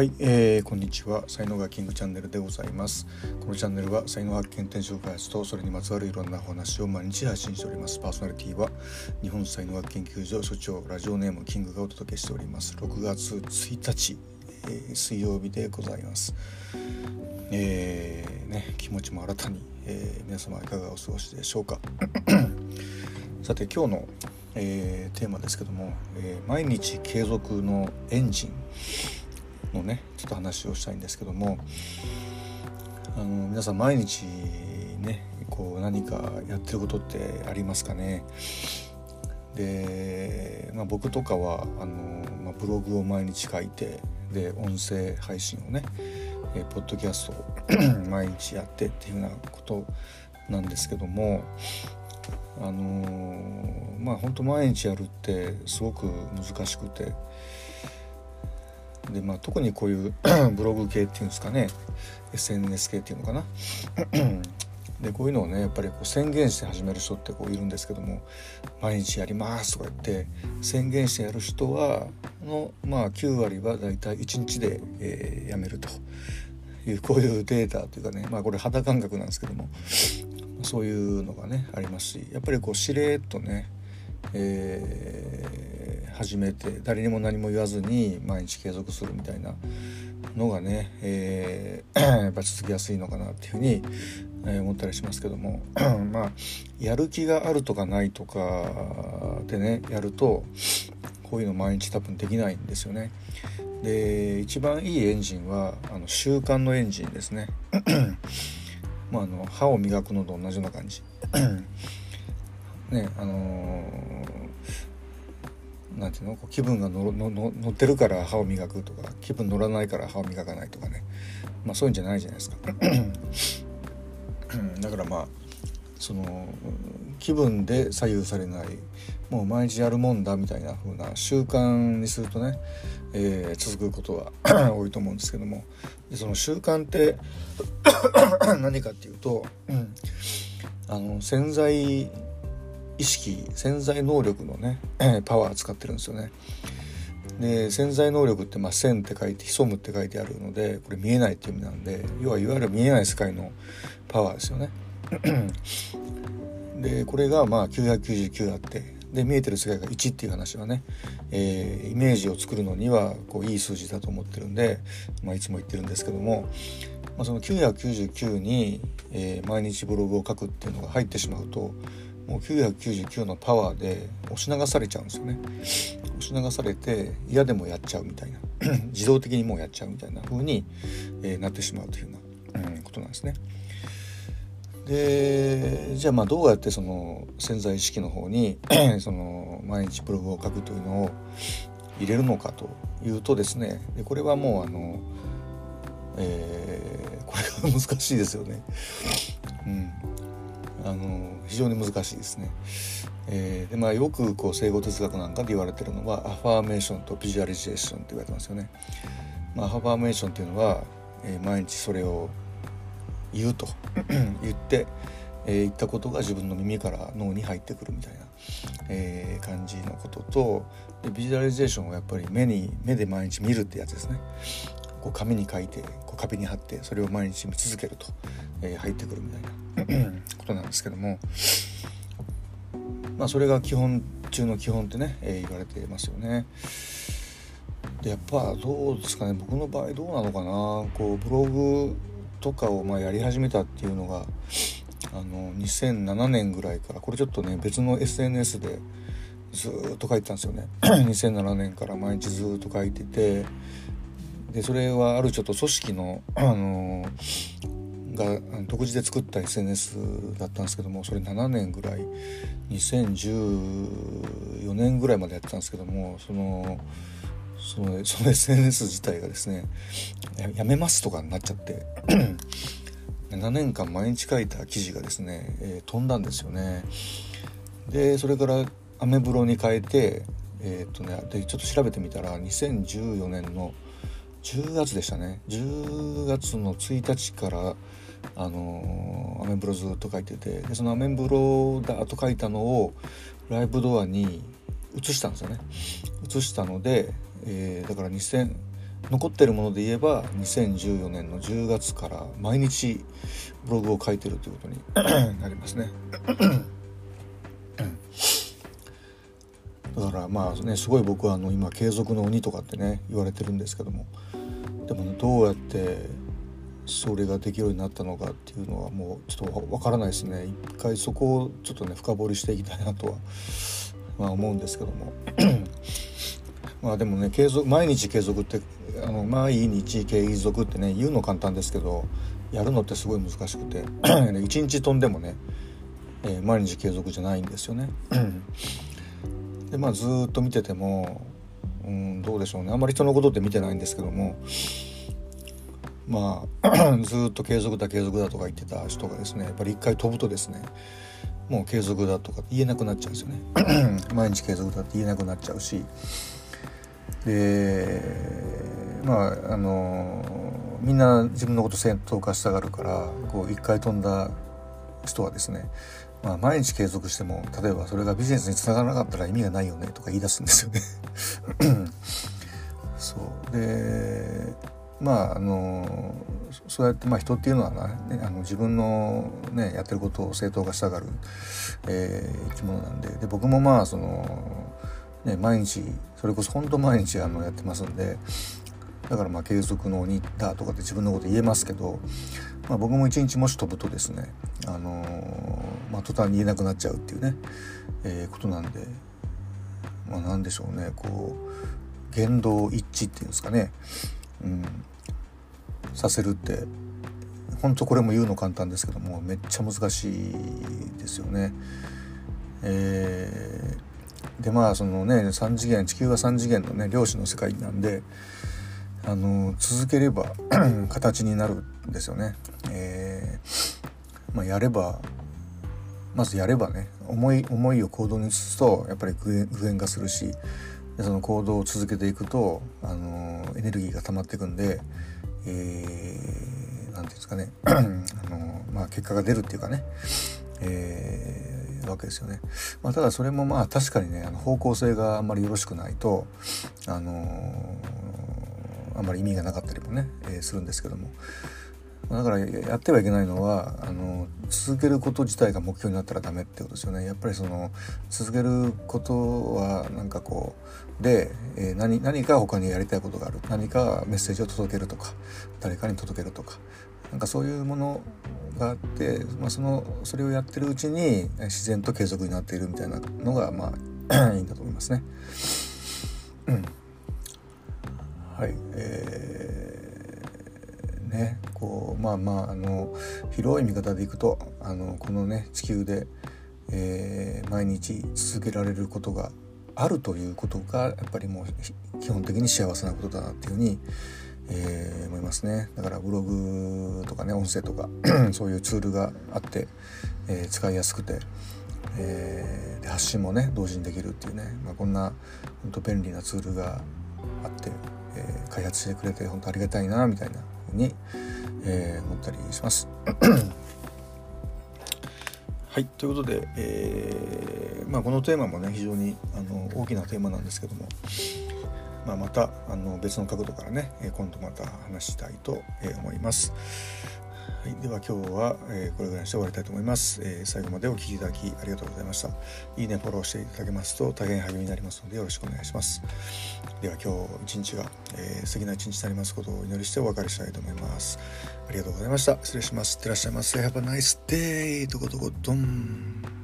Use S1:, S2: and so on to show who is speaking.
S1: はい、えー、こんにちは。才能がキングチャンネルでございます。このチャンネルは才能発見転職開発とそれにまつわるいろんなお話を毎日配信しております。パーソナリティは日本才能学研究所所長ラジオネームキングがお届けしております。6月1日、えー、水曜日でございます。えー、ね気持ちも新たに、えー、皆様いかがお過ごしでしょうか。さて今日の、えー、テーマですけども、え、毎日継続のエンジン。のねちょっと話をしたいんですけどもあの皆さん毎日ねこう何かやってることってありますかね？で、まあ、僕とかはあの、まあ、ブログを毎日書いてで音声配信をねえポッドキャストを 毎日やってっていうようなことなんですけどもあの、まあ本当毎日やるってすごく難しくてで、まあ、特にこういう ブログ系っていうんですかね SNS 系っていうのかな。でこういうのをねやっぱりこう宣言して始める人ってこういるんですけども「毎日やります」とか言って宣言してやる人はのまあ9割はだいたい1日で、えー、やめると。いうこういうデータというかねまあこれ肌感覚なんですけどもそういうのがねありますしやっぱりこうしれっとねえー、始めて誰にも何も言わずに毎日継続するみたいなのがね、えー、やっぱ続きやすいのかなっていうふうに、え、思ったりしますけども まあやる気があるとかないとかでねやるとこういうの毎日多分できないんですよね。で一番いいエンジンはあの習慣のエンジンですね。まあ、あの歯を磨くのと同じような感じ。ねあのー、なんていうの気分が乗乗ってるから歯を磨くとか気分乗らないから歯を磨かないとかね。まあそういうんじゃないじゃないですか。だからまあその気分で左右されないもう毎日やるもんだみたいな風な習慣にするとね、えー、続くことは 多いと思うんですけども。でその習慣って 何かっていうと、うん、あの潜在意識潜在能力のね パワー使ってるんですよね。で潜在能力って、まあ、線って書いて潜むって書いてあるのでこれ見えないっていう意味なんで要はいわゆる見えない世界のパワーですよね。でこれがまあ999あってで見えてる世界が1っていう話はね、えー、イメージを作るのにはこういい数字だと思ってるんで、まあ、いつも言ってるんですけども、まあ、その999に、えー、毎日ブログを書くっていうのが入ってしまうともう999のパワーで押し流されちゃうんですよね。押し流されて嫌でもやっちゃうみたいな。自動的にもうやっちゃうみたいな風に、えー、なってしまうというような、うん、ことなんですね。でじゃあまあどうやってその潜在意識の方に その毎日ブログを書くというのを入れるのかというとですね。でこれはもうあの、えー、これが難しいですよね。うん。あの非常に難しいですね。えー、でまあ、よくこう成功哲学なんかで言われてるのはアファーメーションとビジュアリゼーションって言われてますよね。まあ、アファーメーションっていうのは、えー、毎日それを言うと 言って、えー、言ったことが自分の耳から脳に入ってくるみたいな、えー、感じのこととでビジュアリゼーションはやっぱり目に目で毎日見るってやつですね。こう紙に書いてこう壁に貼ってそれを毎日見続けると、えー、入ってくるみたいな ことなんですけどもまあそれが基本中の基本ってね、えー、言われてますよね。でやっぱどうですかね。僕の場合どうなのかな。こうブログとかをまあやり始めたっていうのがあの2007年ぐらいからこれちょっとね別の SNS でずっと書いてたんですよね。2007年から毎日ずっと書いててでそれはあるちょっと組織の、あのが独自で作った SNS だったんですけどもそれ7年ぐらい2014年ぐらいまでやってたんですけどもそのそのその SNS 自体がですねやめますとかになっちゃって 7年間毎日書いた記事がですね、えー、飛んだんですよね。でそれからアメブロに変えてえー、っとねでちょっと調べてみたら2014年の10月でしたね10月の1日からあの、アメンブロずっと書いててでそのアメンブロだと書いたのをライブドアに移したんですよね移したので、えー、だから2000残ってるもので言えば2014年の10月から毎日ブログを書いてるということになりますね。まあねすごい僕はあの今継続の鬼とかってね言われてるんですけども。でも、ね、どうやってそれができるようになったのかっていうのはもうちょっとわからないですね。一回そこをちょっとね深掘りしていきたいなとは、まあ、思うんですけども。まあでもね継続毎日継続ってあの毎日継続ってね言うの簡単ですけどやるのってすごい難しくて 一日飛んでもね、えー、毎日継続じゃないんですよね。でまあずっと見てても、うん、どうでしょうね。あんまり人のことって見てないんですけどもまあ ずっと継続だ継続だとか言ってた人がですねやっぱり一回飛ぶとですねもう継続だとか言えなくなっちゃうんですよね。毎日継続だって言えなくなっちゃうし。でまああのみんな自分のこと正当化したがるからこう一回飛んだ人はですねまあ、毎日継続しても例えばそれがビジネスにつながらなかったら意味がないよねとか言い出すんですよね。そう。でまああのそうやって、まあ、人っていうのはね、あの自分の、ね、やってることを正当化したがる、えー、生き物なんで。で僕もまあその、ね、毎日それこそ本当毎日あのやってますんでだからまあ継続の鬼だとかって自分のこと言えますけど、まあ、僕も一日もし飛ぶとですね、あの、まあ、途端に言えなくなっちゃうっていうね、えー、ことなんで、まあ、何でしょうねこう言動一致っていうんですかね、うん、させるって本当これも言うの簡単ですけどもめっちゃ難しいですよね。えー、でまあそのね3次元地球は3次元のね量子の世界なんであの続ければ 形になるんですよね。えー、まあ、やればまずやればね思い思いを行動に移すとやっぱり具現化するしでその行動を続けていくとあのエネルギーが溜まっていくんで、えー、なんていうんですかね あの、まあ、結果が出るっていうかね、えー、わけですよね。まあ、ただそれもまあ確かにねあの方向性があんまりよろしくないとあのあんまり意味がなかったりもね、えー、するんですけどもだからやってはいけないのはあの続けること自体が目標になったらダメってことですよね。やっぱりその続けることはなんかこうで、えー、何何か他にやりたいことがある。何かメッセージを届けるとか誰かに届けるとか。なんかそういうものがあって、まあ、そのそれをやってるうちに自然と継続になっているみたいなのがまあ いいんだと思いますね。うん。はい、えー、ね。こうまあまああの広い見方でいくとあのこのね地球で、えー、毎日続けられることがあるということがやっぱりもう基本的に幸せなことだなっていうふうに、えー、思いますね。だからブログとかね音声とか そういうツールがあって、えー、使いやすくて、えー、発信もね同時にできるっていうね、まあ、こんな本当便利なツールがあってえ、開発してくれて本当ありがたいなみたいなふうに、えー、思ったりします。はいということで、えーまあ、このテーマもね非常にあの大きなテーマなんですけども、まあ、またあの別の角度からね今度また話したいと思います。はい、では今日は、えー、これぐらいにして終わりたいと思います、えー、最後までお聴きいただきありがとうございました。いいね、フォローしていただけますと大変励みになりますのでよろしくお願いします。では今日一日が、えー、素敵な一日になりますことをお祈りしてお別れしたいと思います。ありがとうございました。失礼します。いってらっしゃいませ。Have a nice day! どこどこどん。